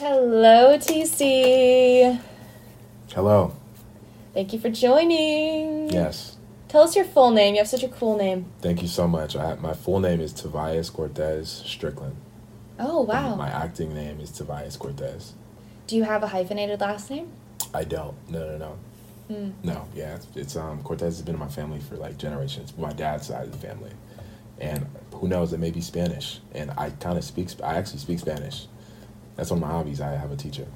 Hello, TC. Hello. Thank you for joining. Yes. Tell us your full name. You have such a cool name. Thank you so much. I, my full name is Tavius Cortez Strickland. Oh, wow. My acting name is Tavius Cortez. Do you have a hyphenated last name? I don't. No, no, no. Hmm. No, yeah. It's, it's um Cortez has been in my family for like generations. My dad's side of the family, and who knows? It may be Spanish, and I kind of speak. I actually speak Spanish. That's one of my hobbies. I have a teacher.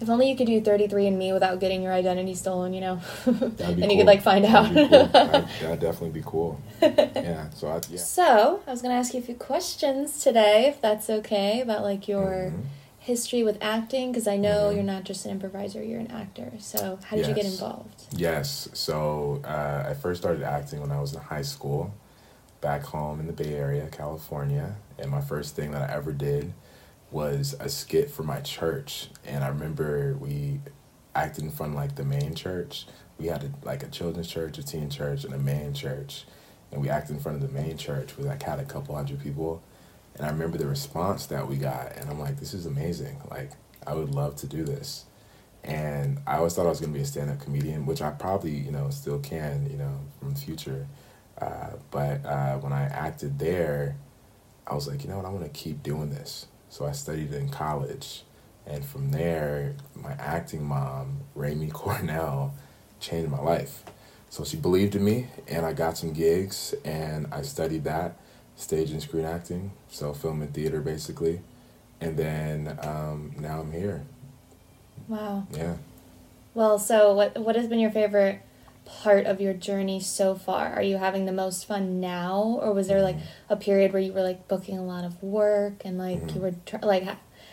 If only you could do 33 and me without getting your identity stolen, you know? And cool. you could like find out. That'd, cool. that'd, that'd definitely be cool. Yeah. So I, yeah. So, I was going to ask you a few questions today, if that's okay, about like your Mhm. history with acting, because I know Mhm. you're not just an improviser, you're an actor. So, how did you get involved? Yes. So uh, I first started acting when I was in high school, back home in the Bay Area, California. And my first thing that I ever did was a skit for my church. And I remember we acted in front of like the main church. We had a, like a children's church, a teen church, and a main church. And we acted in front of the main church. We like had a couple hundred people. And I remember the response that we got. And I'm like, this is amazing. Like, I would love to do this and I always thought I was going to be a stand-up comedian, which I probably, you know, still can, you know, from the future. Uh, but uh, when I acted there, I was like, you know what, I want to keep doing this. So I studied in college, and from there, my acting mom, Rami Cornell, changed my life. So she believed in me, and I got some gigs, and I studied that, stage and screen acting, so film and theater basically, and then um, now I'm here. Wow. Yeah. Well, so what what has been your favorite part of your journey so far? Are you having the most fun now, or was there like a period where you were like booking a lot of work and like you Mhm. were tr- like,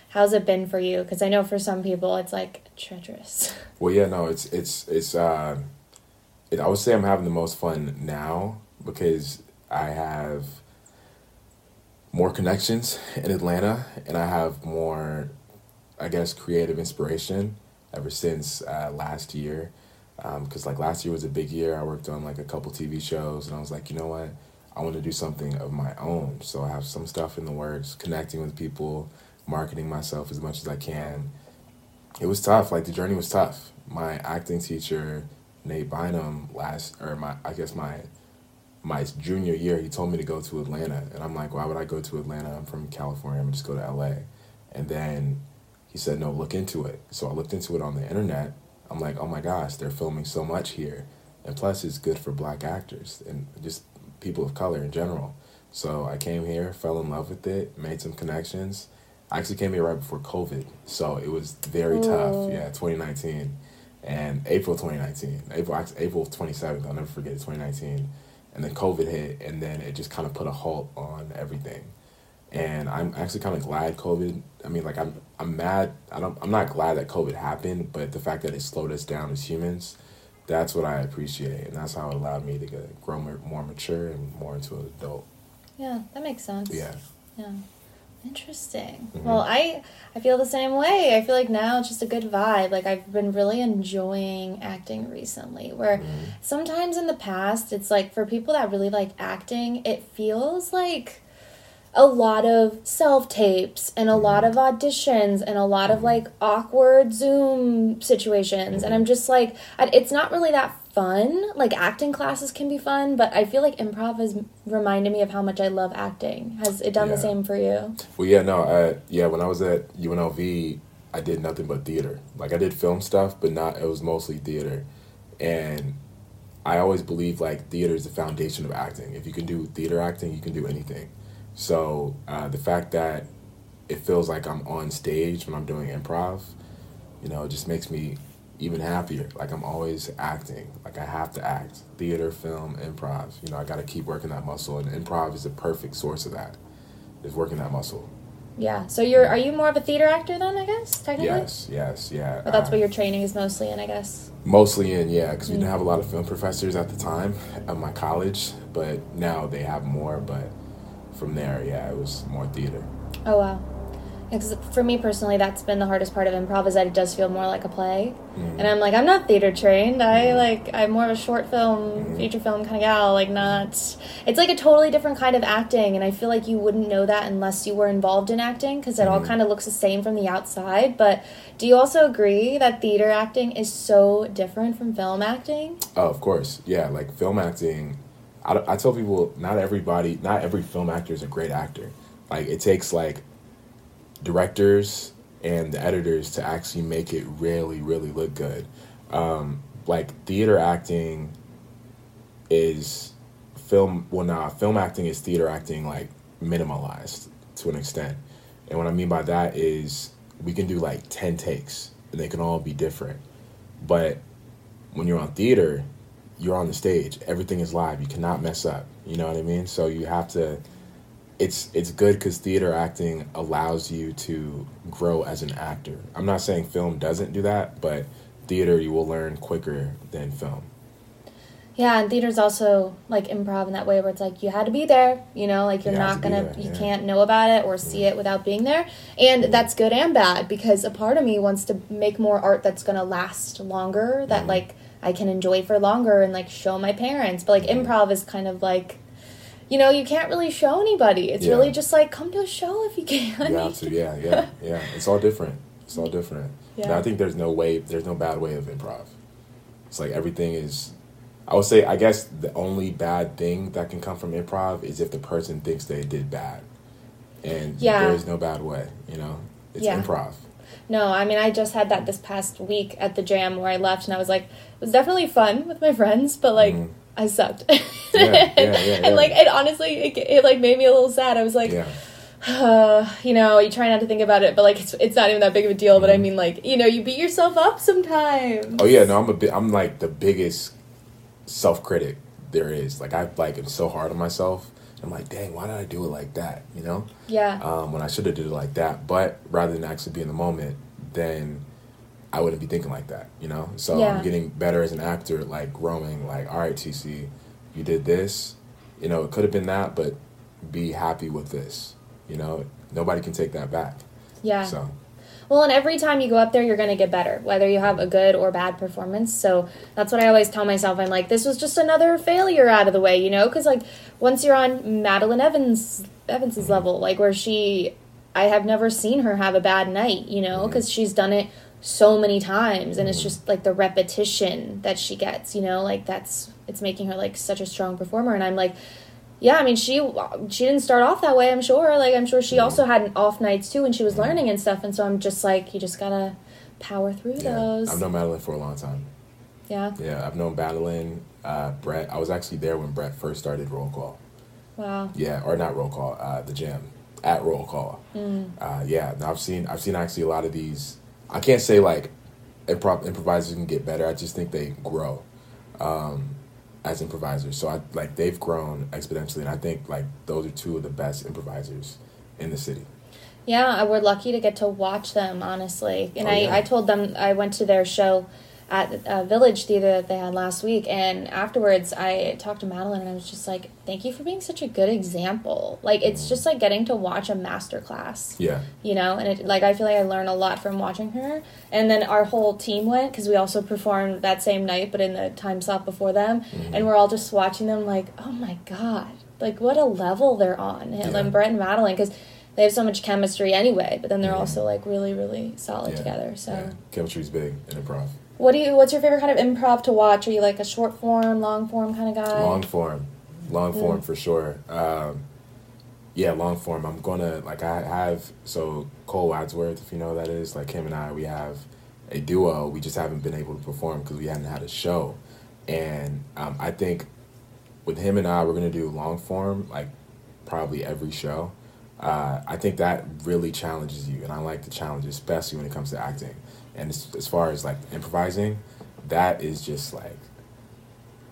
how's it been for you? Because I know for some people it's like treacherous. Well, yeah, no, it's it's it's. Uh, it, I would say I'm having the most fun now because I have more connections in Atlanta, and I have more, I guess, creative inspiration ever since uh, last year. Um, because like last year was a big year. I worked on like a couple TV shows, and I was like, you know what, I want to do something of my own. So I have some stuff in the works, connecting with people, marketing myself as much as I can it was tough. Like the journey was tough. My acting teacher, Nate Bynum, last or my I guess my my junior year, he told me to go to Atlanta, and I'm like, why would I go to Atlanta? I'm from California. I'm just go to L.A. And then he said, no, look into it. So I looked into it on the internet. I'm like, oh my gosh, they're filming so much here, and plus it's good for black actors and just people of color in general. So I came here, fell in love with it, made some connections. I actually came here right before COVID, so it was very Ooh. tough. Oh. Yeah, 2019 and April 2019, April April 27th. I'll never forget it, 2019, and then COVID hit, and then it just kind of put a halt on everything. And I'm actually kind of glad COVID. I mean, like I'm I'm mad. I don't. I'm not glad that COVID happened, but the fact that it slowed us down as humans, that's what I appreciate, and that's how it allowed me to get, grow more, more mature and more into an adult. yeah, that makes sense. Yeah. Yeah. Interesting. Mhm. Well, I I feel the same way. I feel like now it's just a good vibe. Like I've been really enjoying acting recently. Where Mhm. sometimes in the past it's like for people that really like acting, it feels like a lot of self tapes and a mm-hmm. lot of auditions and a lot of mm-hmm. like awkward Zoom situations. And I'm mm-hmm. just like, it's not really that fun. Like acting classes can be fun, but I feel like improv has reminded me of how much I love acting. Has it done the same for you? Well, yeah, no, I, yeah. When I was at UNLV, I did nothing but theater. Like I did film stuff, but not. It was mostly theater, and I always believe like theater is the foundation of acting. If you can do theater acting, you can do anything. So uh, the fact that it feels like I'm on stage when I'm doing improv, you know, it just makes me even happier. Like I'm always acting. Like I have to act. Theater, film, improv. You know, I got to keep working that muscle, and improv is the perfect source of that. Is working that muscle. Yeah. So you're are you more of a theater actor then? I guess technically. Yes, yes, yeah. But that's Uh, what your training is mostly in, I guess. Mostly in, yeah, because we Mm. didn't have a lot of film professors at the time at my college, but now they have more. But from there, yeah, it was more theater. Oh wow. Because for me personally, that's been the hardest part of improv is that it does feel more like a play, Mm. and I'm like I'm not theater trained. I Mm. like I'm more of a short film, Mm. feature film kind of gal. Like not, it's like a totally different kind of acting, and I feel like you wouldn't know that unless you were involved in acting because it all Mm. kind of looks the same from the outside. But do you also agree that theater acting is so different from film acting? Oh, of course. Yeah, like film acting. I, I tell people not everybody, not every film actor is a great actor. Like it takes like directors and the editors to actually make it really, really look good. Um, like theater acting is film. Well, nah, film acting is theater acting like minimalized to an extent. And what I mean by that is we can do like ten takes and they can all be different, but when you're on theater, you're on the stage. Everything is live. You cannot mess up. You know what I mean? So you have to. It's it's good because theater acting allows you to grow as an actor. I'm not saying film doesn't do that, but theater you will learn quicker than film. Yeah, and theater's also like improv in that way where it's like you had to be there, you know, like you're You not to gonna, there, you yeah. can't know about it or see it without being there. And that's good and bad because a part of me wants to make more art that's gonna last longer, that Mhm. like I can enjoy for longer and like show my parents. But like Mhm. improv is kind of like, you know, you can't really show anybody. It's Yeah. really just like come to a show if you can. You have to, yeah, yeah, yeah. It's all different. It's all different. And Yeah. I think there's no way, there's no bad way of improv. It's like everything is. I would say, I guess the only bad thing that can come from improv is if the person thinks they did bad, and Yeah. there is no bad way. You know, it's Yeah. improv. No, I mean I just had that this past week at the jam where I left and I was like, it was definitely fun with my friends, but like Mhm. I sucked. Yeah, yeah, yeah, and like it honestly, it, it like made me a little sad. I was like, yeah, uh, you know, you try not to think about it, but like it's it's not even that big of a deal. But I Mhm. mean, like you know, you beat yourself up sometimes. Oh yeah, no, I'm a bit. I'm like the biggest self critic there is. Like I like am so hard on myself. I'm like, dang, why did I do it like that? You know. Yeah. um, when I should have did it like that. But rather than actually be in the moment, then I wouldn't be thinking like that, you know. So Yeah. I'm getting better as an actor, like growing. Like, all right, TC, you did this. You know, it could have been that, but be happy with this. You know, nobody can take that back. yeah. So Well, and every time you go up there, you're going to get better, whether you have a good or bad performance. So that's what I always tell myself. I'm like, this was just another failure out of the way, you know? Because like once you're on Madeline Evans Evans's mm-hmm. level, like where she, I have never seen her have a bad night, you know? Mm-hmm. Because she's done it so many times, and it's mm-hmm. just like the repetition that she gets, you know? Like that's it's making her like such a strong performer, and I'm like. Yeah, I mean she she didn't start off that way. I'm sure. Like I'm sure she also had off nights too when she was learning and stuff. And so I'm just like, you just gotta power through yeah, those. I've known Madeline for a long time. yeah. Yeah, I've known Madeline, uh, Brett. I was actually there when Brett first started roll call. Wow. Yeah, or not roll call, uh, the gym at roll call. Mm. Uh, yeah, I've seen I've seen actually a lot of these. I can't say like improv improvisers can get better. I just think they grow um, as improvisers. So I like they've grown exponentially, and I think like those are two of the best improvisers in the city. Yeah, I- we're lucky to get to watch them, honestly. And Oh, I. I told them I went to their show at a Village Theater that they had last week, and afterwards I talked to Madeline, and I was just like, "Thank you for being such a good example. Like, it's just like getting to watch a master class." Yeah, you know and it like i feel like i learned a lot from watching her and then our whole team went because we also performed that same night but in the time slot before them Mhm. and we're all just watching them like oh my god like what a level they're on and Yeah. brett and madeline because they have so much chemistry anyway but then they're Mhm. also like really really solid yeah, together so yeah. chemistry's big in improv. What do you what's your favorite kind of improv to watch are you like a short form long form kind of guy Long form, long Mm. form for sure. Um, yeah, long form. I'm gonna like I have so Cole Wadsworth, if you know who that is. Like him and I, we have a duo. We just haven't been able to perform because we hadn't had a show. And um, I think with him and I, we're gonna do long form like probably every show. Uh, I think that really challenges you, and I like the challenge, especially when it comes to acting. And as, as far as like improvising, that is just like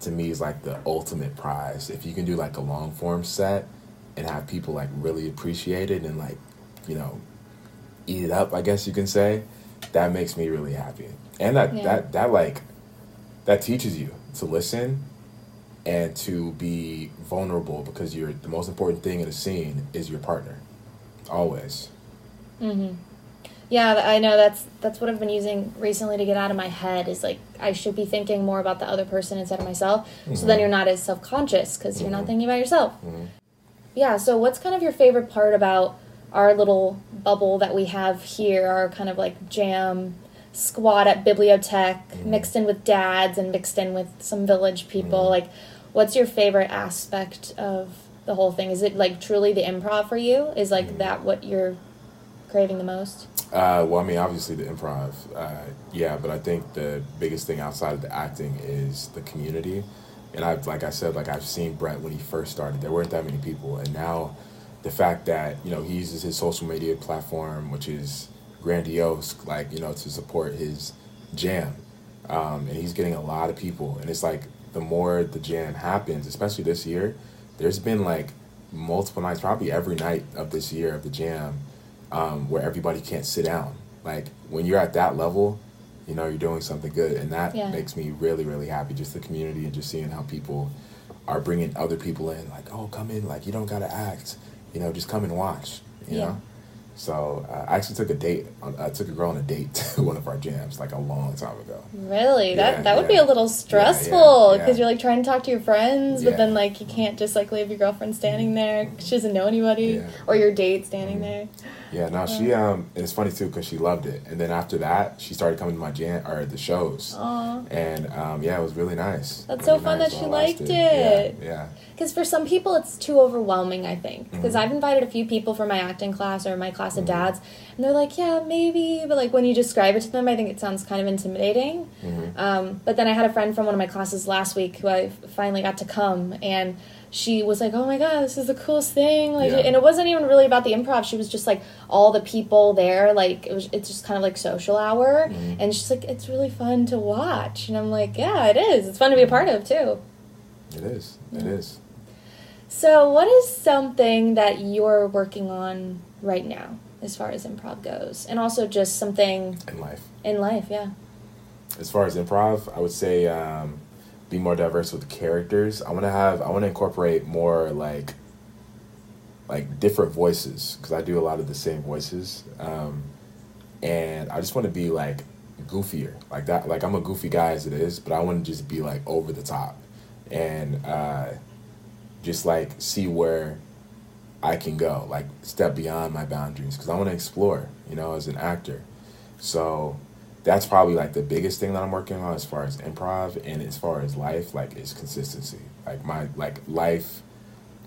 to me is like the ultimate prize. If you can do like a long form set and have people like really appreciate it and like, you know, eat it up, I guess you can say, that makes me really happy. And that Yeah. that that like that teaches you to listen and to be vulnerable because you're the most important thing in a scene is your partner. Always. Mm-hmm. Yeah, I know that's that's what I've been using recently to get out of my head. Is like I should be thinking more about the other person instead of myself. Mm-hmm. So then you're not as self conscious because you're not mm-hmm. thinking about yourself. Mm-hmm. Yeah. So what's kind of your favorite part about our little bubble that we have here? Our kind of like jam squad at Bibliotech, mm-hmm. mixed in with dads and mixed in with some village people. Mm-hmm. Like, what's your favorite aspect of the whole thing? Is it like truly the improv for you? Is like mm-hmm. that what you're craving the most? Uh, well, I mean, obviously the improv, uh, yeah, but I think the biggest thing outside of the acting is the community. And I've, like I said, like I've seen Brett when he first started. There weren't that many people, and now the fact that you know he uses his social media platform, which is grandiose, like you know, to support his jam, um, and he's getting a lot of people. And it's like the more the jam happens, especially this year, there's been like multiple nights, probably every night of this year of the jam, um, where everybody can't sit down. Like when you're at that level, you know you're doing something good, and that yeah. makes me really really happy. Just the community and just seeing how people are bringing other people in. Like, oh, come in. Like you don't gotta act. You know, just come and watch. You yeah. know. So uh, I actually took a date. I took a girl on a date to one of our jams like a long time ago. Really? Yeah, that that would be a little stressful because yeah, yeah, you're like trying to talk to your friends, but then like you can't just like leave your girlfriend standing there. She doesn't know anybody, or your date standing mm-hmm. there. Yeah, no, she um, and it's funny too because she loved it, and then after that, she started coming to my jam or the shows, Aww. and um, yeah, it was really nice. That's really so fun nice that she liked it. it. Yeah, because for some people it's too overwhelming. I think because mm-hmm. I've invited a few people for my acting class or my class mm-hmm. of dads, and they're like, yeah, maybe, but like when you describe it to them, I think it sounds kind of intimidating. Mm-hmm. Um, but then I had a friend from one of my classes last week who I finally got to come and she was like, "Oh my god, this is the coolest thing!" Like, yeah. and it wasn't even really about the improv. She was just like all the people there. Like, it was. It's just kind of like social hour, mm-hmm. and she's like, "It's really fun to watch." And I'm like, "Yeah, it is. It's fun to be a part of too." It is. It yeah. is. So, what is something that you're working on right now, as far as improv goes, and also just something in life? In life, yeah. As far as improv, I would say. Um, be more diverse with characters. I want to have I want to incorporate more like like different voices because I do a lot of the same voices, um, and I just want to be like goofier like that. Like I'm a goofy guy as it is, but I want to just be like over the top and uh, just like see where I can go, like step beyond my boundaries because I want to explore, you know, as an actor. So that's probably like the biggest thing that I'm working on as far as improv and as far as life, like is consistency. Like my like life,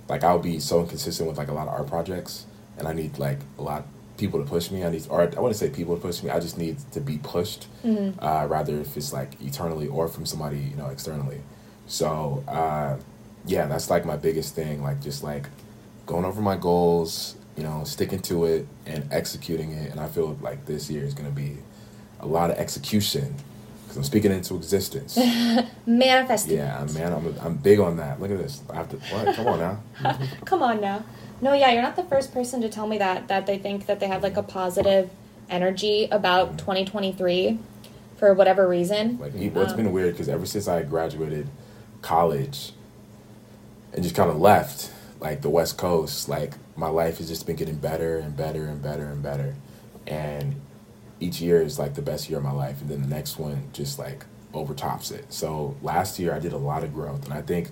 like I'll be so inconsistent with like a lot of art projects, and I need like a lot people to push me. I need, art. I want to say people to push me. I just need to be pushed, mm-hmm. uh, rather if it's like eternally or from somebody you know externally. So uh, yeah, that's like my biggest thing. Like just like going over my goals, you know, sticking to it and executing it. And I feel like this year is gonna be a lot of execution because I'm speaking into existence. Manifesting. Yeah, man, I'm, I'm big on that. Look at this. I have to. What? Come on now. Come on now. No, yeah, you're not the first person to tell me that that they think that they have like a positive energy about mm-hmm. 2023 for whatever reason. Like, well, it's um, been weird because ever since I graduated college and just kind of left like the West Coast, like my life has just been getting better and better and better and better, and each year is like the best year of my life, and then the next one just like overtops it. So last year I did a lot of growth, and I think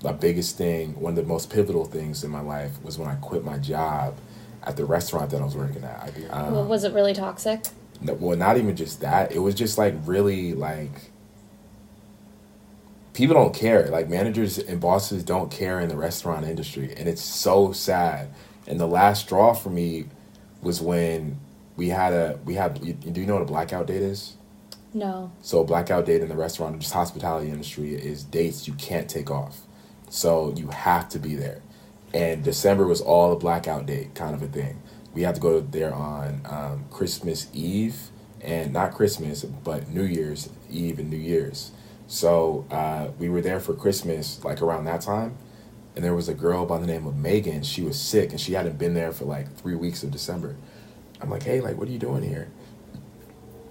the biggest thing, one of the most pivotal things in my life, was when I quit my job at the restaurant that I was working at. Um, was it really toxic? No, well, not even just that. It was just like really like people don't care. Like managers and bosses don't care in the restaurant industry, and it's so sad. And the last straw for me was when we had a we had. Do you know what a blackout date is? No. So a blackout date in the restaurant, just hospitality industry, is dates you can't take off. So you have to be there. And December was all a blackout date kind of a thing. We had to go there on um, Christmas Eve and not Christmas, but New Year's Eve and New Year's. So uh, we were there for Christmas, like around that time. And there was a girl by the name of Megan. She was sick and she hadn't been there for like three weeks of December. I'm like, hey, like, what are you doing here?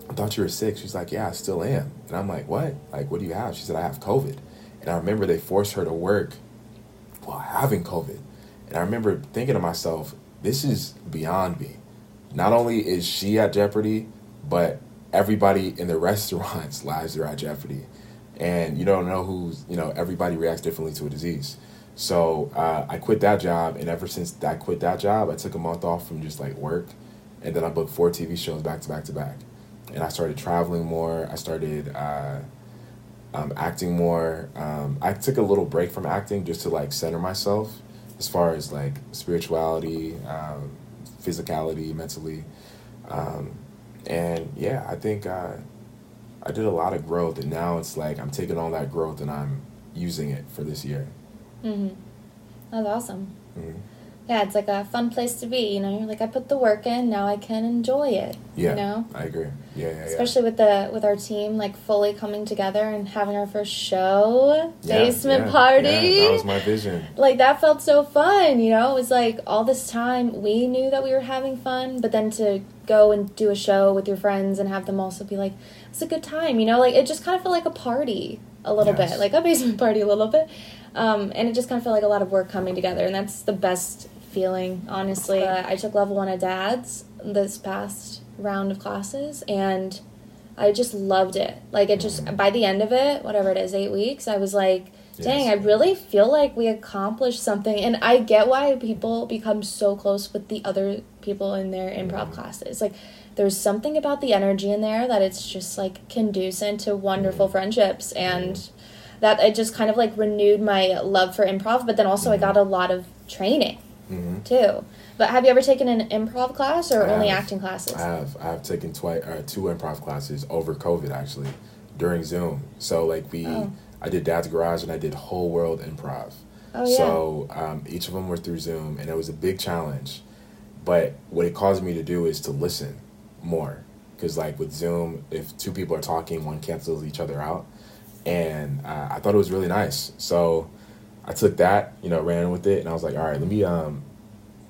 I thought you were sick. She's like, yeah, I still am. And I'm like, what? Like, what do you have? She said, I have COVID. And I remember they forced her to work while having COVID. And I remember thinking to myself, this is beyond me. not only is she at jeopardy, but everybody in the restaurants' lives are at jeopardy, and you don't know who's you know everybody reacts differently to a disease. So uh, I quit that job, and ever since I quit that job, I took a month off from just like work, and then I booked four TV shows back to back to back, and I started traveling more. I started uh, um, acting more. Um, I took a little break from acting just to like center myself, as far as like spirituality, um, physicality, mentally, um, and yeah, I think uh, I did a lot of growth, and now it's like I'm taking all that growth and I'm using it for this year. Mm-hmm. That's awesome. Mhm. Yeah, it's like a fun place to be. You know, you're like I put the work in, now I can enjoy it. Yeah, You know, I agree. Yeah, yeah, yeah. especially with the with our team like fully coming together and having our first show, Yeah, basement yeah, party. Yeah, that was my vision. like that felt so fun. You know, it was like all this time we knew that we were having fun, but then to go and do a show with your friends and have them also be like, it's a good time. You know, like it just kind of felt like a party a little Yes. bit, like a basement party a little bit. Um, and it just kind of felt like a lot of work coming together, and that's the best feeling, honestly. Uh, I took level one of dads this past round of classes, and I just loved it. Like it just by the end of it, whatever it is, eight weeks, I was like, dang, I really feel like we accomplished something, and I get why people become so close with the other people in their improv mm-hmm. classes. Like there's something about the energy in there that it's just like conducive to wonderful mm-hmm. friendships. Mm-hmm. And that it just kind of like renewed my love for improv but then also i got a lot of training hmm too but have you ever taken an improv class or I only have. acting classes I have I have taken twice uh, two improv classes over COVID actually during Zoom. So like we, Oh. I did Dad's Garage and I did Whole World Improv. oh yeah So um, each of them were through Zoom, and it was a big challenge. But what it caused me to do is to listen more, because like with Zoom, if two people are talking, one cancels each other out, and uh, I thought it was really nice. So I took that, you know, ran with it, and I was like, all right, let me, um,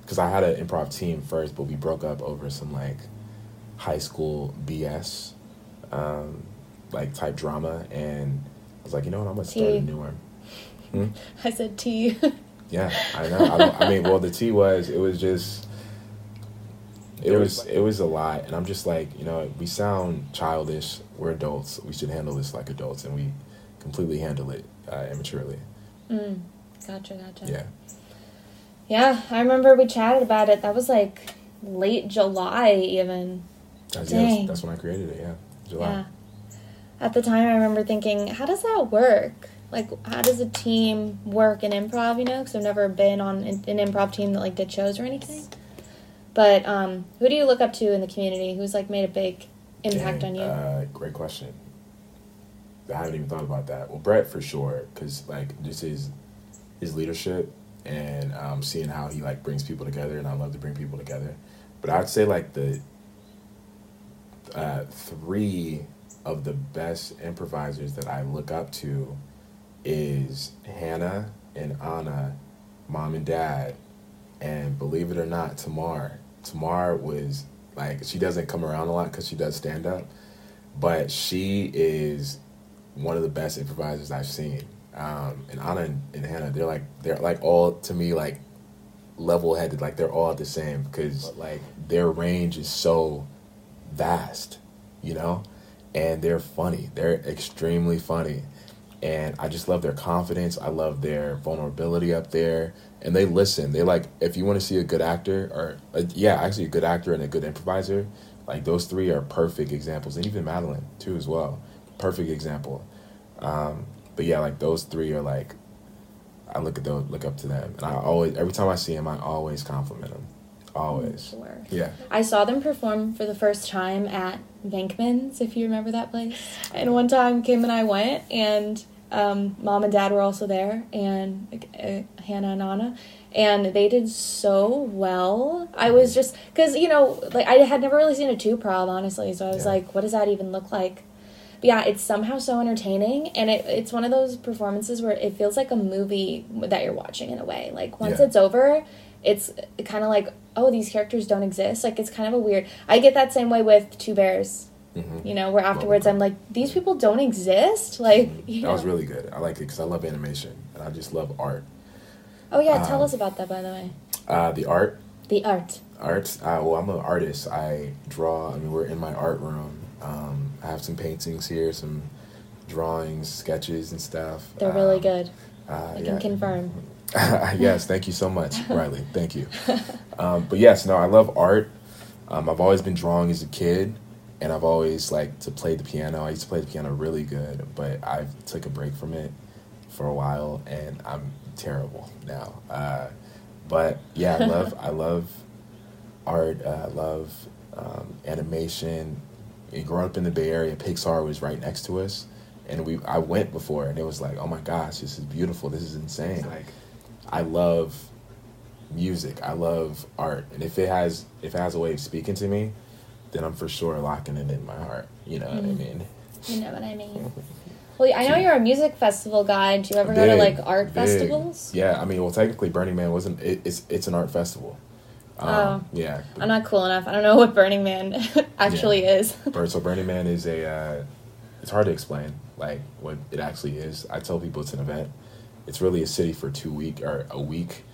because I had an improv team first, but we broke up over some like high school BS, um, like type drama, and I was like, you know what, I'm gonna start Tea. a new one. i said tea Yeah, I know. I, don't, I mean, well, the tea was it was just it was was- it was a lot, and I'm just like, you know, we sound childish. We're adults. We should handle this like adults, and we completely handle it uh, immaturely. Mm, gotcha gotcha Yeah, yeah i remember we chatted about it that was like late july even that's, yeah, that's, Dang. when I created it. Yeah, July. Yeah. At the time, I remember thinking, how does that work? Like, how does a team work in improv? You know, because I've never been on an, an improv team that like did shows or anything. But um, who do you look up to in the community? Who's like made a big impact Dang, on you? Uh, great question. I haven't even thought about that. Well, Brett for sure, because like just his his leadership and um, seeing how he like brings people together, and I love to bring people together. But I'd say like the uh, three of the best improvisers that I look up to is Hannah and Anna, mom and dad, and believe it or not, Tamar. Tamar was like she doesn't come around a lot because she does stand up, but she is one of the best improvisers I've seen. Um, and Anna and, and Hannah, they're like they're like all to me like level headed, like they're all the same because like their range is so vast, you know, and they're funny. They're extremely funny. And I just love their confidence. I love their vulnerability up there. And they listen. They like, if you want to see a good actor, or yeah, actually a good actor and a good improviser, like those three are perfect examples. And even Madeline, too, as well. Perfect example. Um, but yeah, like those three are like, I look at those, look up to them. And I always, every time I see them, I always compliment them. Always. Sure. Yeah. I saw them perform for the first time at Venkman's, if you remember that place. And one time, Kim and I went, and um, mom and dad were also there, and uh, Hannah and Anna, and they did so well. I was just because you know, like I had never really seen a two prob, honestly, so I was Yeah. like, what does that even look like? But yeah, it's somehow so entertaining, and it, it's one of those performances where it feels like a movie that you're watching in a way. Like once Yeah. it's over, it's kind of like, oh, these characters don't exist. Like it's kind of a weird. I get that same way with Two Bears. hmm You know, where afterwards I'm like, these people don't exist. Like, you That was really good. I like it because I love animation and I just love art. Oh yeah, tell um, us about that by the way. Uh, the art, The art. Art. Uh, well, I'm an artist. I draw. I mean, we're in my art room. Um, I have some paintings here, some drawings, sketches, and stuff. They're really Um, good. Uh, I yeah. can confirm. yes, thank you so much, Riley. Thank you. Um, but yes, no, I love art. Um, I've always been drawing as a kid, and I've always liked to play the piano. I used to play the piano really good, but I took a break from it for a while, and I'm terrible now. Uh, but yeah, I love I love art. Uh, I love um, animation. And growing up in the Bay Area, Pixar was right next to us, and we I went before, and it was like, oh my gosh, this is beautiful. This is insane. Like, I love music. I love art, and if it has if it has a way of speaking to me, then I'm for sure locking it in my heart. You know what I Mhm. mean? You know what I mean. Well, I know you're a music festival guy. Do you ever go to like art big. festivals? Yeah, I mean, well, technically, Burning Man wasn't. It, it's it's an art festival. Um, Oh. yeah. I'm not cool enough. I don't know what Burning Man actually is. So Burning Man is a. Uh, it's hard to explain like what it actually is. I tell people it's an event. It's really a city for two week or a week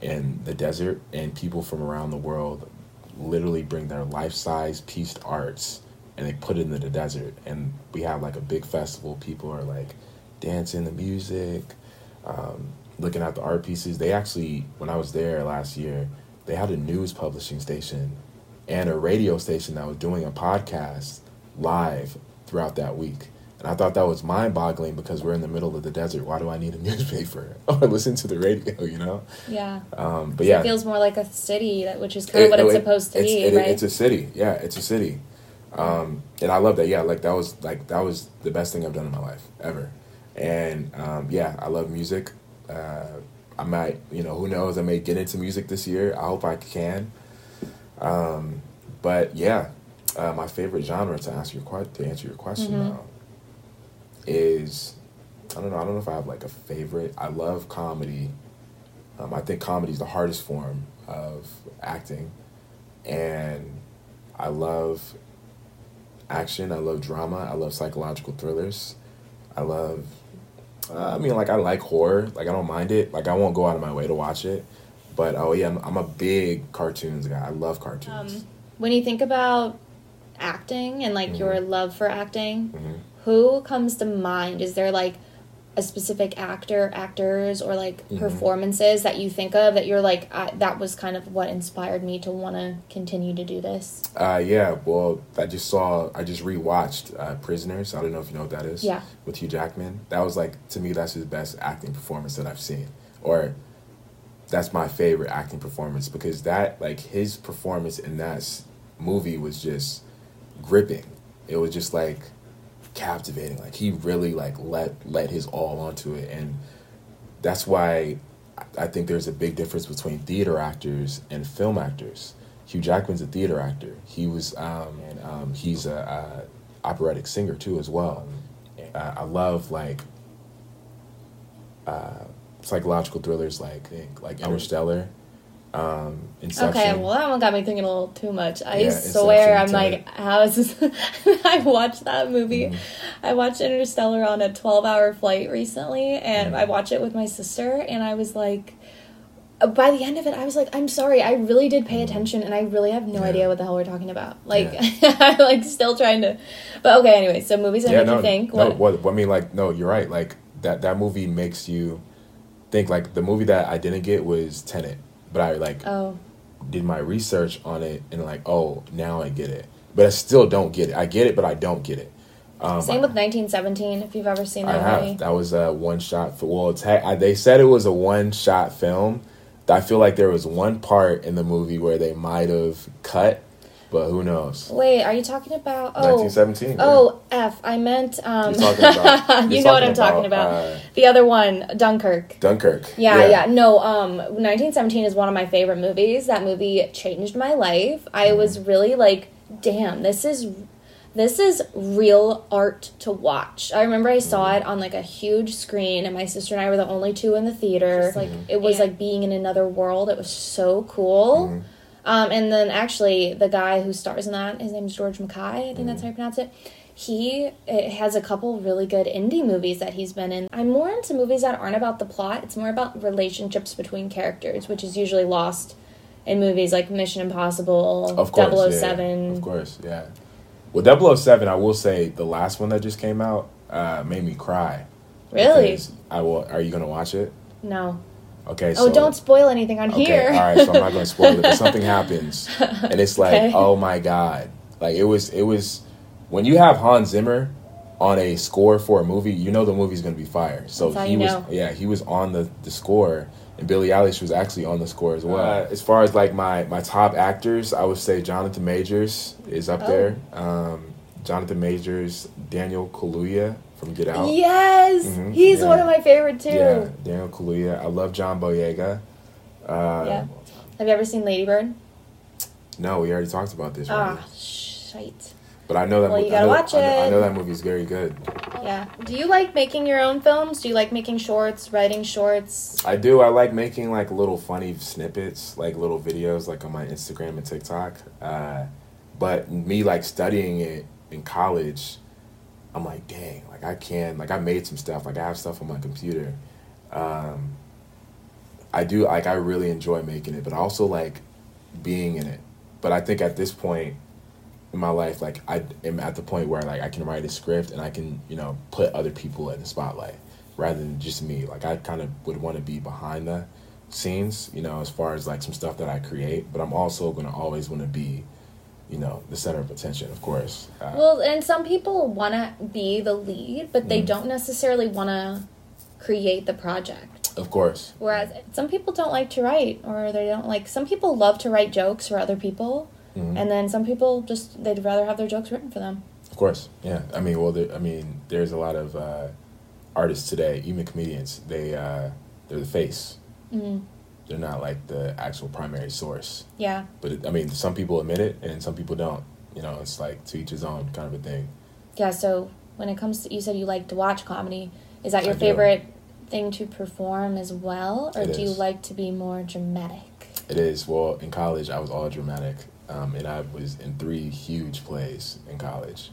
in the desert, and people from around the world literally bring their life size pieced arts and they put it into the desert. And we have like a big festival. People are like dancing, the music, um, looking at the art pieces. They actually, when I was there last year, they had a news publishing station and a radio station that was doing a podcast live throughout that week. And I thought that was mind boggling because we're in the middle of the desert. Why do I need a newspaper or listen to the radio, you know? Yeah. Um, but yeah. It feels more like a city, which is kind of what It- it's supposed to it's, be, it- right? It's a city. Yeah, it's a city. Um, and I love that. Yeah, like that was like that was the best thing I've done in my life ever. And um, yeah, I love music. Uh, I might, you know, who knows? I may get into music this year. I hope I can. Um, but yeah, uh, my favorite genre to answer your que- to answer your question Mhm. though is I don't know. I don't know if I have like a favorite. I love comedy. Um, I think comedy is the hardest form of acting, and I love action. I love drama. I love psychological thrillers. I love. Uh, I mean, like I like horror. Like I don't mind it. Like I won't go out of my way to watch it. But oh yeah, I'm, I'm a big cartoons guy. I love cartoons. Um, when you think about acting and like your Mhm. love for acting, Mhm. who comes to mind? Is there like a specific actor, actors, or like Mhm. performances that you think of that you're like, I, that was kind of what inspired me to want to continue to do this? Uh, yeah. Well, I just saw. I just rewatched uh, Prisoners. I don't know if you know what that is. Yeah. With Hugh Jackman, that was like to me that's his best acting performance that I've seen, or that's my favorite acting performance because that like his performance in that movie was just gripping. It was just like captivating. Like he really like let let his all onto it, and that's why I- think there's a big difference between theater actors and film actors. Hugh Jackman's a theater actor. He was, um, and um, he's a, a operatic singer too as well. Uh, I love like uh, psychological thrillers like like Interstellar, um, Inception. Okay, well that one got me thinking a little too much. I Yeah, swear, I'm like, how is this? I watched that movie. Mhm. I watched Interstellar on a 12 hour flight recently, and Mhm. I watched it with my sister, and I was like, by the end of it, I was like, I'm sorry, I really did pay Mhm. attention, and I really have no Yeah. idea what the hell we're talking about. Like, I'm like still trying to, but okay, anyway. So movies that yeah, make no, you think. no, What? what? I mean, like, no, you're right. Like that that movie makes you think. Like the movie that I didn't get was Tenet, but I like Oh, did my research on it and like, oh, now I get it. But I still don't get it. I get it, but I don't get it. Um, same with 1917. If you've ever seen I that have. movie. That was a one shot. For, well, it's, I, they said it was a one shot film. I feel like there was one part in the movie where they might have cut, but who knows? Wait, are you talking about? Oh, 1917. Oh, F. I meant. Um, You're talking about- you you're know what I'm talking talking about. about, uh, the other one, Dunkirk. Dunkirk. Yeah, yeah, No, um 1917 is one of my favorite movies. That movie changed my life. I Mm-hmm. was really like, damn, this is this is real art to watch. I remember I saw Mm-hmm. it on like a huge screen and my sister and I were the only two in the theater. Mm-hmm. Like it was like being in another world. It was so cool. Mm-hmm. Um, and then actually, the guy who stars in that, his name's George Mackay. I think that's Mm-hmm. how you pronounce it. He it has a couple really good indie movies that he's been in. I'm more into movies that aren't about the plot. It's more about relationships between characters, which is usually lost in movies like Mission Impossible, Of course, yeah, 007. of course, yeah. Well, 007, I will say the last one that just came out uh, made me cry. Really? I will. Are you gonna watch it? No. Okay. Oh, so, don't spoil anything on Okay, here. all right. So I'm not gonna spoil it, but something happens, and it's like, Okay. oh my god! Like it was, it was when you have Hans Zimmer on a score for a movie, you know the movie's gonna be fire. So That's he was, know. yeah, he was on the the score, and Billie Eilish was actually on the score as well. Uh, as far as like my my top actors, I would say Jonathan Majors is up Oh. there. Um, Jonathan Majors, Daniel Kaluuya from Get Out. Yes, Mhm, he's yeah. one of my favorite too. Yeah, Daniel Kaluuya. I love John Boyega. Uh, Yeah. Have you ever seen Ladybird? No, we already talked about this. Ah, shite. But I know that. Well, mo- you gotta I know, watch I know, I know that movie's very good. Yeah. Do you like making your own films? Do you like making shorts, writing shorts? I do. I like making like little funny snippets, like little videos, like on my Instagram and TikTok. Uh, but me like studying it in college, I'm like, dang, like I can, like I made some stuff, like I have stuff on my computer. Um, I do like I really enjoy making it, but I also like being in it. But I think at this point in my life, like I am at the point where like I can write a script and I can you know put other people in the spotlight rather than just me. Like I kind of would want to be behind the scenes, you know, as far as like some stuff that I create. But I'm also gonna always want to be, you know, the center of attention, of course. Uh, Well, and some people want to be the lead, but they Mm. don't necessarily want to create the project. of course. Whereas some people don't like to write, or they don't like. Some people love to write jokes for other people, Mhm. and then some people just they'd rather have their jokes written for them. Of course, yeah. I mean, well, there, I mean, there's a lot of uh, artists today, even comedians. They uh, they're the face. Mm, They're not like the actual primary source. yeah. But it, I mean, some people admit it, and some people don't. You know, it's like to each his own kind of a thing. Yeah, so when it comes to you said you like to watch comedy, is that your I do. favorite thing to perform as well or It do you like to be more dramatic? It is well in college. I was all dramatic, um, and I was in three huge plays in college,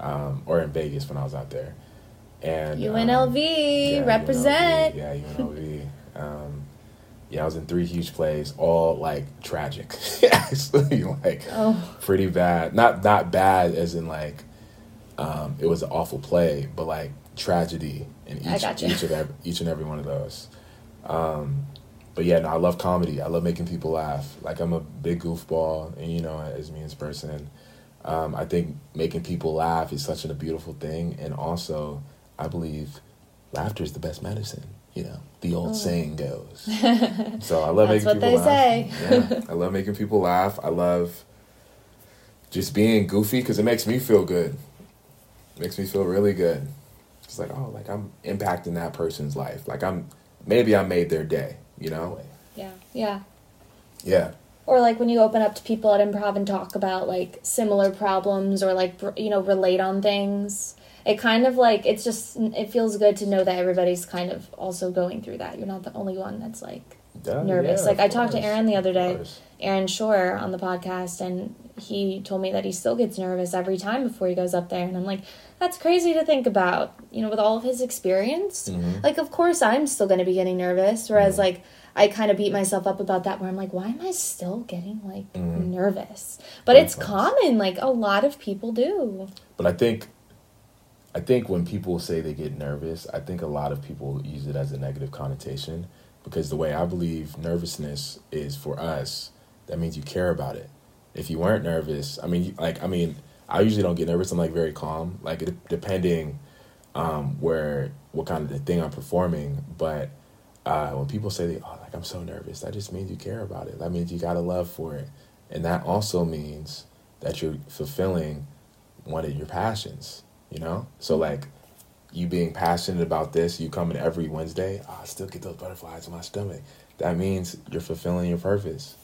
um, or in Vegas when I was out there. And um, UNLV yeah, represent. UNLV, yeah, UNLV. Yeah, I was in three huge plays, all like tragic, actually, like Oh, pretty bad. Not not bad as in like um, it was an awful play, but like tragedy in each each of every, each and every one of those. Um, but yeah, no, I love comedy. I love making people laugh. Like I'm a big goofball, and you know, as me as person, um, I think making people laugh is such a beautiful thing, and also I believe laughter is the best medicine. You know, the old Oh. saying goes. So I love That's making what people they laugh. say. yeah, I love making people laugh. I love just being goofy because it makes me feel good. makes me feel really good. It's like oh, like I'm impacting that person's life. Like I'm maybe I made their day. You know? yeah. Yeah. Yeah. Or like when you open up to people at improv and talk about like similar problems or like you know relate on things. It kind of like it's just it feels good to know that everybody's kind of also going through that. You're not the only one that's like nervous. yeah, like I talked to Aaron the other day. Aaron Shore on the podcast, and he told me that he still gets nervous every time before he goes up there. And I'm like, that's crazy to think about, you know, with all of his experience. Mhm. Like, of course, I'm still going to be getting nervous. Whereas, Mhm. like, I kind of beat myself up about that where I'm like, why am I still getting like Mhm. nervous? But it's common. Like, a lot of people do. But I think, I think when people say they get nervous, I think a lot of people use it as a negative connotation because the way I believe nervousness is for us, that means you care about it. If you weren't nervous, I mean, like, I mean, I usually don't get nervous. I'm like very calm, like depending um, where what kind of thing I'm performing. But uh, when people say they, oh, like I'm so nervous, that just means you care about it. That means you got a love for it, and that also means that you're fulfilling one of your passions. You know, so like you being passionate about this, you coming every Wednesday, oh, I still get those butterflies in my stomach. That means you're fulfilling your purpose.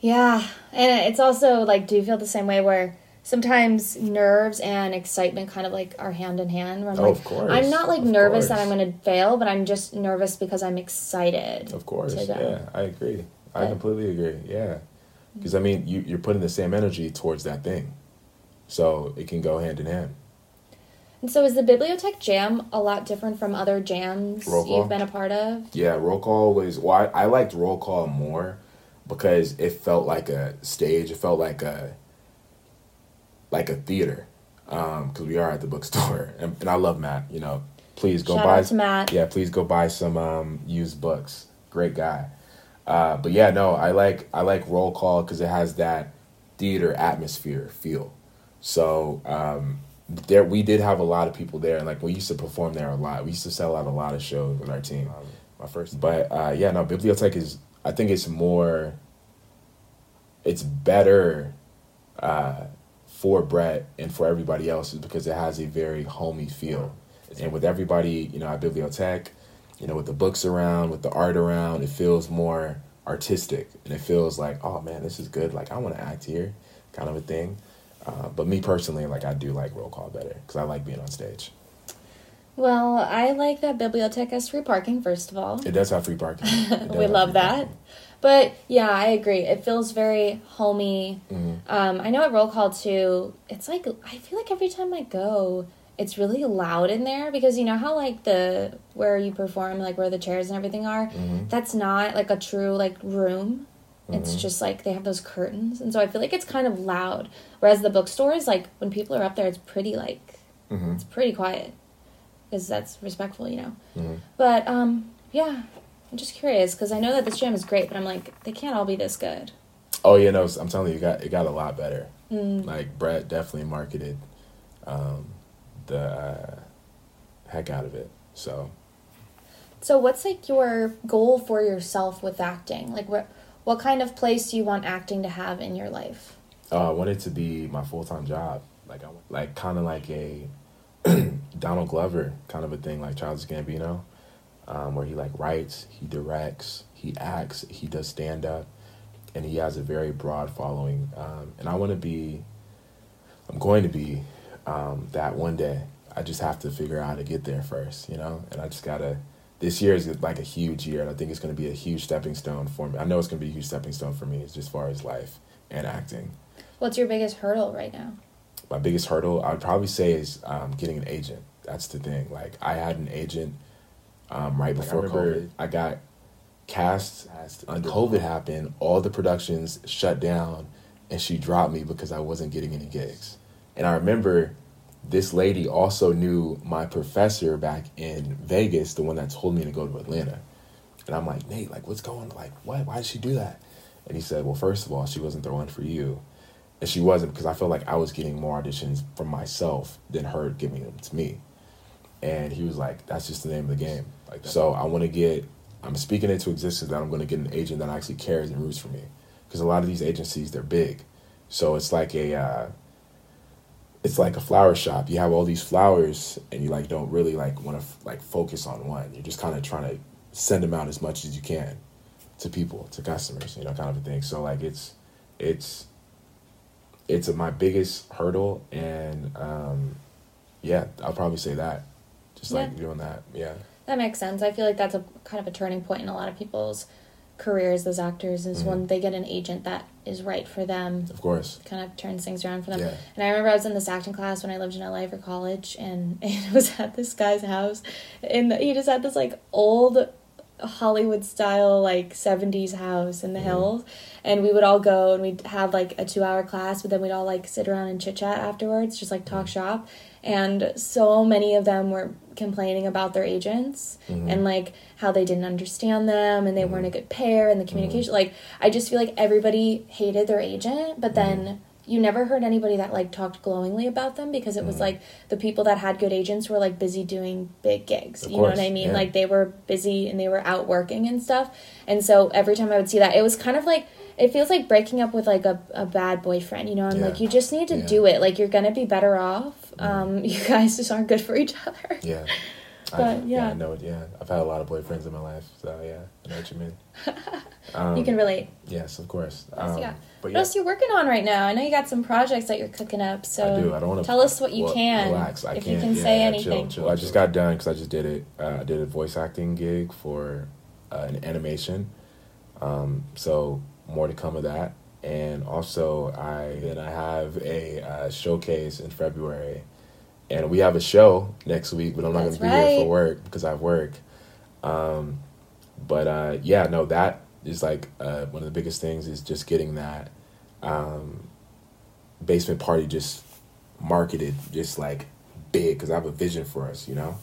Yeah. And it's also like, do you feel the same way where sometimes nerves and excitement kind of like are hand in hand? Where I'm Oh, like, of course, I'm not like of nervous that. I'm going to fail, but I'm just nervous because I'm excited. Of course, yeah, I agree. I But- completely agree. Yeah, mm-hmm. because I mean, you you're putting the same energy towards that thing, so it can go hand in hand. And so is the Bibliotech Jam a lot different from other jams you've been a part of? Yeah, roll call was well. I, I liked roll call more, because it felt like a stage. It felt like a like a theater because we are at the bookstore, and, and I love Matt. You know, please go Shout buy. to Matt. Yeah, please go buy some um, used books. Great guy. Uh, but yeah, no, I like I like roll call because it has that theater atmosphere feel. So um, there, we did have a lot of people there, and like we used to perform there a lot. We used to sell out a lot of shows with our team. my first, but uh, yeah, no, Bibliotech is. I think it's more. It's better uh, for Brett and for everybody else is because it has a very homey feel, and with everybody, you know, at Bibliotech, you know, with the books around, with the art around, it feels more artistic, and it feels like, oh man, this is good. Like I want to act here, kind of a thing. Uh, but me personally, like I do like roll call better because I like being on stage. Well, I like that Bibliotech has free parking, first of all. It does have free parking. We love that. parking. But yeah, I agree. It feels very homey. Mhm. Um, I know at roll call too. It's like I feel like every time I go, it's really loud in there because you know how like the where you perform, like where the chairs and everything are. Mhm. That's not like a true like room. It's Mhm. just like they have those curtains, and so I feel like it's kind of loud. Whereas the bookstore is like when people are up there, it's pretty like Mhm. it's pretty quiet because that's respectful, you know. Mhm. But um, yeah, I'm just curious because I know that this jam is great, but I'm like they can't all be this good. Oh yeah, no, I'm telling you, it got it got a lot better. Mm. Like Brett definitely marketed um, the uh, heck out of it. So So what's like your goal for yourself with acting? Like what what kind of place do you want acting to have in your life? uh, I want it to be my full time job. Like I like kind of like a Donald Glover kind of a thing, like Childish Gambino, um, where he like writes, he directs, he acts, he does stand up, and he has a very broad following. Um, and I want to be, I'm going to be um, that one day. I just have to figure out how to get there first, you know. And I just gotta. This year is like a huge year, and I think it's going to be a huge stepping stone for me. I know it's going to be a huge stepping stone for me, as far as life and acting. What's your biggest hurdle right now? my biggest hurdle I would probably say is um, getting an agent. That's the thing. Like I had an agent um, right before COVID. I got cast. When COVID happened, all the productions shut down, and she dropped me because I wasn't getting any gigs. And I remember this lady also knew my professor back in Vegas, the one that told me to go to Atlanta. And I'm like, Nate, like, what's going? Like, what? Why did she do that? And he said, well, first of all, she wasn't the one for you. And she wasn't because I felt like I was getting more auditions from myself than her giving them to me. And he was like, that's just the name of the game. Like, so I want to get, I'm speaking into existence that I'm going to get an agent that actually cares and roots for me. Because a lot of these agencies, they're big. So it's like a, uh, it's like a flower shop. You have all these flowers and you like don't really like want to like focus on one. You're just kind of trying to send them out as much as you can to people, to customers, you know, kind of a thing. So like it's, it's, it's my biggest hurdle and um, yeah i'll probably say that just like doing that yeah That makes sense. I feel like that's a kind of a turning point in a lot of people's careers as actors is when mm-hmm. they get an agent that is right for them. of course. Kind of turns things around for them. Yeah. And I remember I was in this acting class when I lived in LA for college, and, it was at this guy's house, and he just had this like old Hollywood style like 70s house in the mm-hmm. hills. And we would all go and we'd have like a 2 hour class but then we'd all like sit around and chit chat afterwards just like talk mm-hmm. shop and so many of them were complaining about their agents mm-hmm. and like how they didn't understand them and they weren't a mm-hmm. good pair and the mm-hmm. communication like I just feel like everybody hated their agent but then you never heard anybody that like talked glowingly about them because it was like the people that had good agents were like busy doing big gigs. Of you know what i mean? yeah. like they were busy and they were out working and stuff. And so every time i would see that it was kind of like it feels like breaking up with like a, a bad boyfriend you know? I'm Yeah. like you just need to Yeah. Mm-hmm. do it. Like you're gonna be better off um you guys just aren't good for each other yeah But, yeah. i know it yeah i've had a lot of boyfriends in my life so yeah i know what you mean um, you can relate yes of course What um, got? but what else you working on right now i know you got some projects that you're cooking up so I do. I don't want to tell us what you can Relax. I if can't. you can yeah, say anything Chill, chill. I just got done because I just did it. Uh, I did a voice acting gig for uh, an animation. Um, so more to come of that. And also, I then I have a uh, showcase in February, and we have a show next week. But I'm not going to be here for work because I have work. Um, but uh, yeah, no, that is like uh, one of the biggest things is just getting that um, basement party just marketed just like big because I have a vision for us, you know.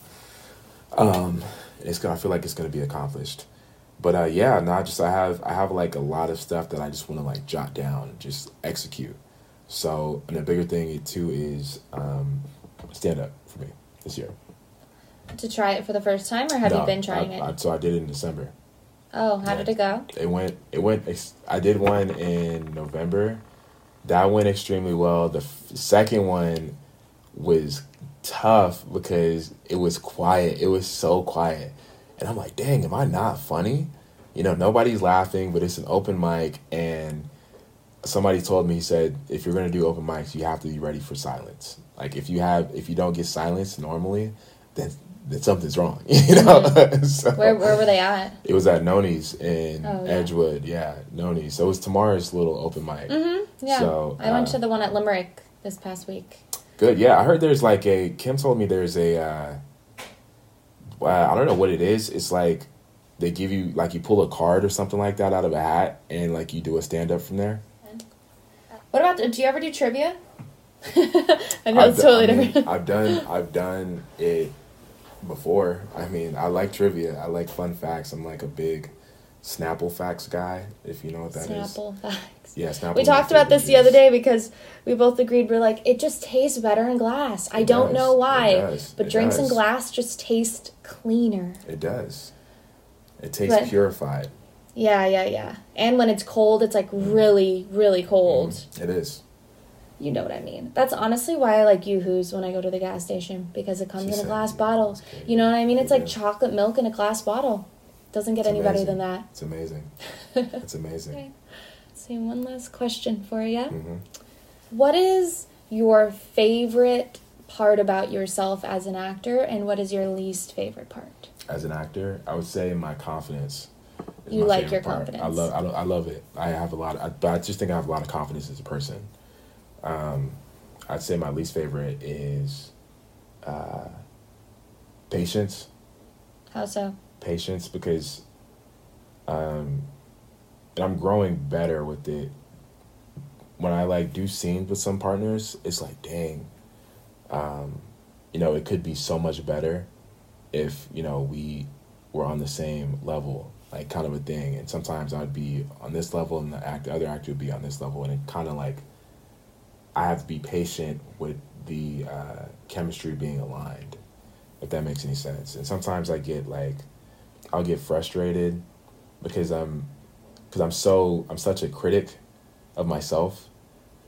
Um, it's gonna I feel like it's gonna be accomplished, but uh, yeah, no, I just I have I have like a lot of stuff that I just want to like jot down, and just execute. So and the bigger thing too is um, stand up for me this year. To try it for the first time, or have No, you been trying I, it? I, so I did it in December. oh, how yeah. did it go? It went. It went. I did one in November. That went extremely well. The f- second one was tough because it was quiet. It was so quiet, and I'm like, dang, am I not funny? You know, nobody's laughing, but it's an open mic, and somebody told me he said if you're gonna do open mics, you have to be ready for silence. Like if you have if you don't get silence normally, then then something's wrong. You know. So- Where where were they at? it was at Noni's in Oh, yeah. Edgewood. Yeah, Noni's. So it was tomorrow's little open mic. Mm-hmm. Yeah, So, I went uh, to the one at Limerick this past week. Good. Yeah, I heard there's like a. Kim told me there's a. Uh, well, I don't know what it is. It's like they give you like you pull a card or something like that out of a hat, and like you do a stand up from there. What about? Do you ever do trivia? I know it's totally I mean, different. I've done. I've done it before. I mean, I like trivia. I like fun facts. I'm like a big Snapple facts guy. If you know what that is. Snapple facts. Yeah, Snapple. We talked about this the other day because we both agreed we're like it just tastes better in glass. I It don't does. know It why, does. but It drinks in glass just taste cleaner. It does. It tastes But- purified. Yeah, yeah, yeah. And when it's cold, it's like really, really cold. Mm, It is. You know what I mean. That's honestly why I like Yoo-Hoo's when I go to the gas station because it comes She in a glass bottle. You know what I mean? It's It like chocolate milk in a glass bottle. Doesn't get It's any better than that. It's amazing. It's amazing. Okay. See, one last question for you. hmm What is your favorite part about yourself as an actor, and what is your least favorite part? As an actor, I would say my confidence. You my like your part. confidence. I love. I, I love it. I have a lot. I, but I just think I have a lot of confidence as a person. Um, I'd say my least favorite is uh, patience. How so? Patience because um I'm growing better with it. When I like do scenes with some partners, it's like dang. Um, you know, it could be so much better if, you know, we were on the same level, like kind of a thing. And sometimes I'd be on this level and the act the other actor would be on this level and it kinda like I have to be patient with the uh, chemistry being aligned, if that makes any sense. And sometimes I get like I'll get frustrated because I'm because I'm so I'm such a critic of myself.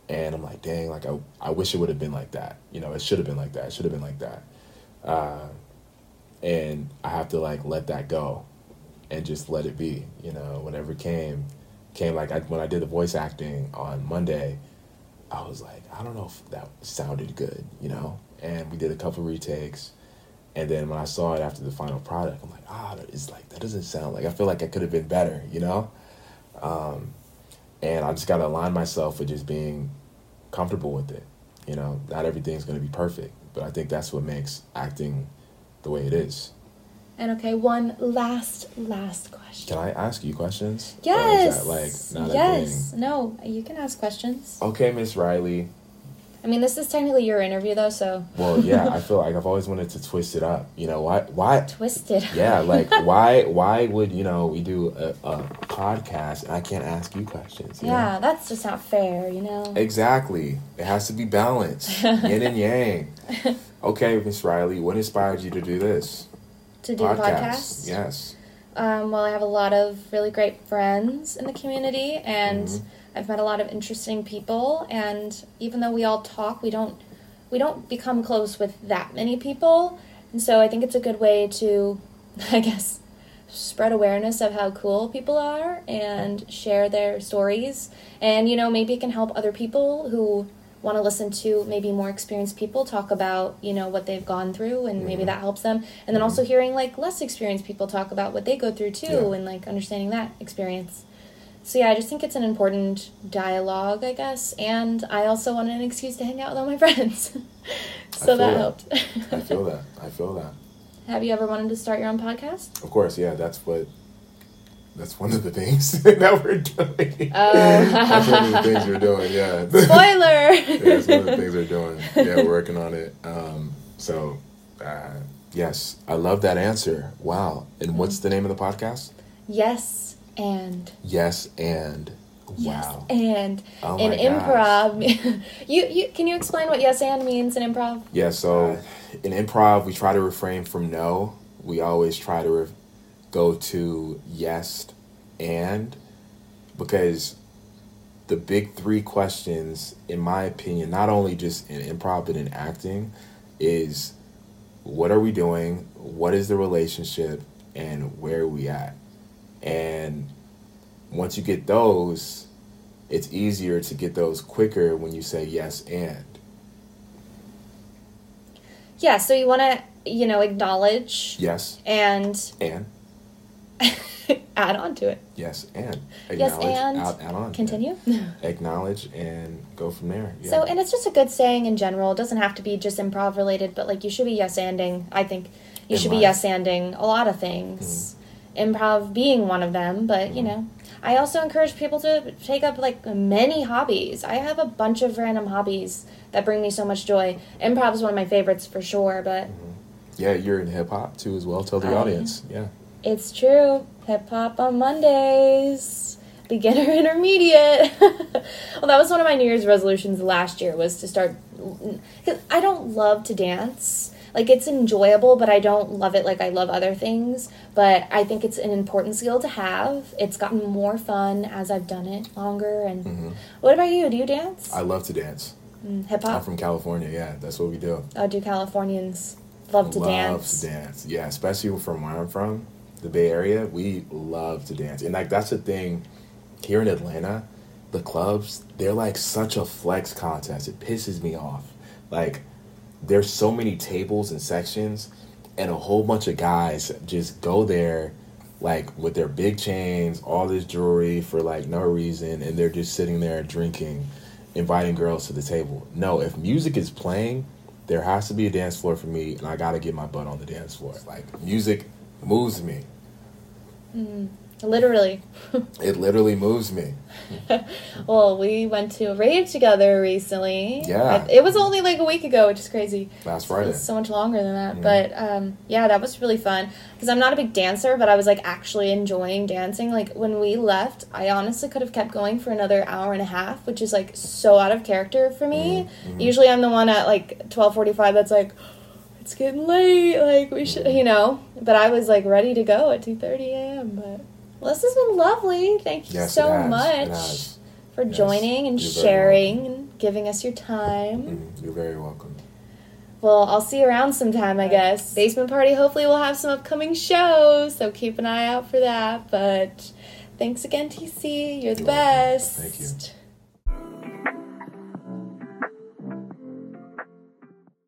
And I'm like dang like I, I wish it would have been like that. You know it should have been like that. It should have been like that. Uh, and I have to like let that go and just let it be. You know whatever came came like I, when I did the voice acting on Monday I was like I don't know if that sounded good you know? And we did a couple retakes and then when I saw it after the final product, I'm like, ah, it's like that doesn't sound like I feel like I could have been better, you know. Um, and I just got to align myself with just being comfortable with it. You know, not everything's going to be perfect, but I think that's what makes acting the way it is. And okay, one last, last question. Can I ask you questions? Yes. like not yes. No, you can ask questions. Okay, Miss Riley. I mean, this is technically your interview, though, so Well, yeah, I feel like I've always wanted to twist it up. You know, why? Why? twisted. Yeah, like why? Why would you know we do a, a podcast and I can't ask you questions? you know? yeah, that's just not fair, you know. Exactly. It has to be balanced. Yin and yang. Okay, Miss Riley, what inspired you to do this? to do the podcast. Yes. Um, well, I have a lot of really great friends in the community, and Mhm. I've met a lot of interesting people. And even though we all talk, we don't we don't become close with that many people. And so I think it's a good way to, I guess, spread awareness of how cool people are and share their stories. And you know, maybe it can help other people who want to listen to maybe more experienced people talk about you know what they've gone through and maybe Mhm. that helps them and then also hearing like less experienced people talk about what they go through too Yeah. and like understanding that experience so yeah i just think it's an important dialogue i guess and i also wanted an excuse to hang out with all my friends so that, that. helped I feel that. I feel that. have you ever wanted to start your own podcast Of course, yeah, that's what that's one of the things that we're doing. Oh. that's one of the things we're doing. Yeah. Spoiler. yeah, that's one of the things we're doing. Yeah, we're working on it. Um, so, uh, yes, I love that answer. Wow. And what's the name of the podcast? yes, and Yes, and yes, wow. and Oh in improv, you you can you explain what yes and means in improv? Yeah, so in improv, we try to refrain from no. We always try to re- go to yes and because the big three questions, in my opinion, not only just in improv but in acting, is what are we doing? What is the relationship? And where are we at? And once you get those, it's easier to get those quicker when you say yes and. Yeah, so you want to you know acknowledge Yes and and. add on to it. Yes, and Yes, acknowledge, and add, add on. Continue. Acknowledge and go from there. Yeah. So, and it's just a good saying in general. It doesn't have to be just improv related, but like you should be yes anding. I think you In should be yes anding a lot of things. Mm-hmm. Improv being one of them, but you Mhm. know, I also encourage people to take up like many hobbies. I have a bunch of random hobbies that bring me so much joy. Improv is one of my favorites for sure, but yeah, you're in hip hop too as well. Tell the I- audience. Yeah. it's true. Hip hop on Mondays. Beginner intermediate. well, that was one of my New Year's resolutions last year was to start cuz I don't love to dance. Like it's enjoyable, but I don't love it like I love other things, but I think it's an important skill to have. It's gotten more fun as I've done it longer and hmm What about you? Do you dance? I love to dance. Mm, Hip I'm from California. Yeah, that's what we do. Oh, do Californians love to love dance? Love to dance. Yeah, especially from where I'm from, the Bay Area. We love to dance, and like that's the thing. Here in Atlanta, the clubs they're like such a flex contest. It pisses me off. Like there's so many tables and sections, and a whole bunch of guys just go there. Like with their big chains, all this jewelry for like no reason, and they're just sitting there drinking, inviting girls to the table. No, if music is playing, there has to be a dance floor for me, and I gotta get my butt on the dance floor. Like music moves me. Mm, literally. It literally moves me. Well, we went to a rave together recently. Yeah. I- It was only like a week ago, which is crazy. Last Friday. It's so much longer than that. Mhm. But um, yeah, that was really fun. Because I'm not a big dancer, but I was like actually enjoying dancing. Like when we left, I honestly could have kept going for another hour and a half, which is like so out of character for me. Mhm, mhm. Usually I'm the one at like 12:45 that's like it's getting late, like we should, you know. But I was like ready to go at 2:30 a.m. But well, this has been lovely. Thank you Yes, so has. Much for Yes. joining and sharing and giving us your time. Mhm, You're very welcome. Well, I'll see you around sometime, I guess. Basement Party hopefully we will have some upcoming shows, so keep an eye out for that. But thanks again, TC. You're the You're welcome. best. Thank you.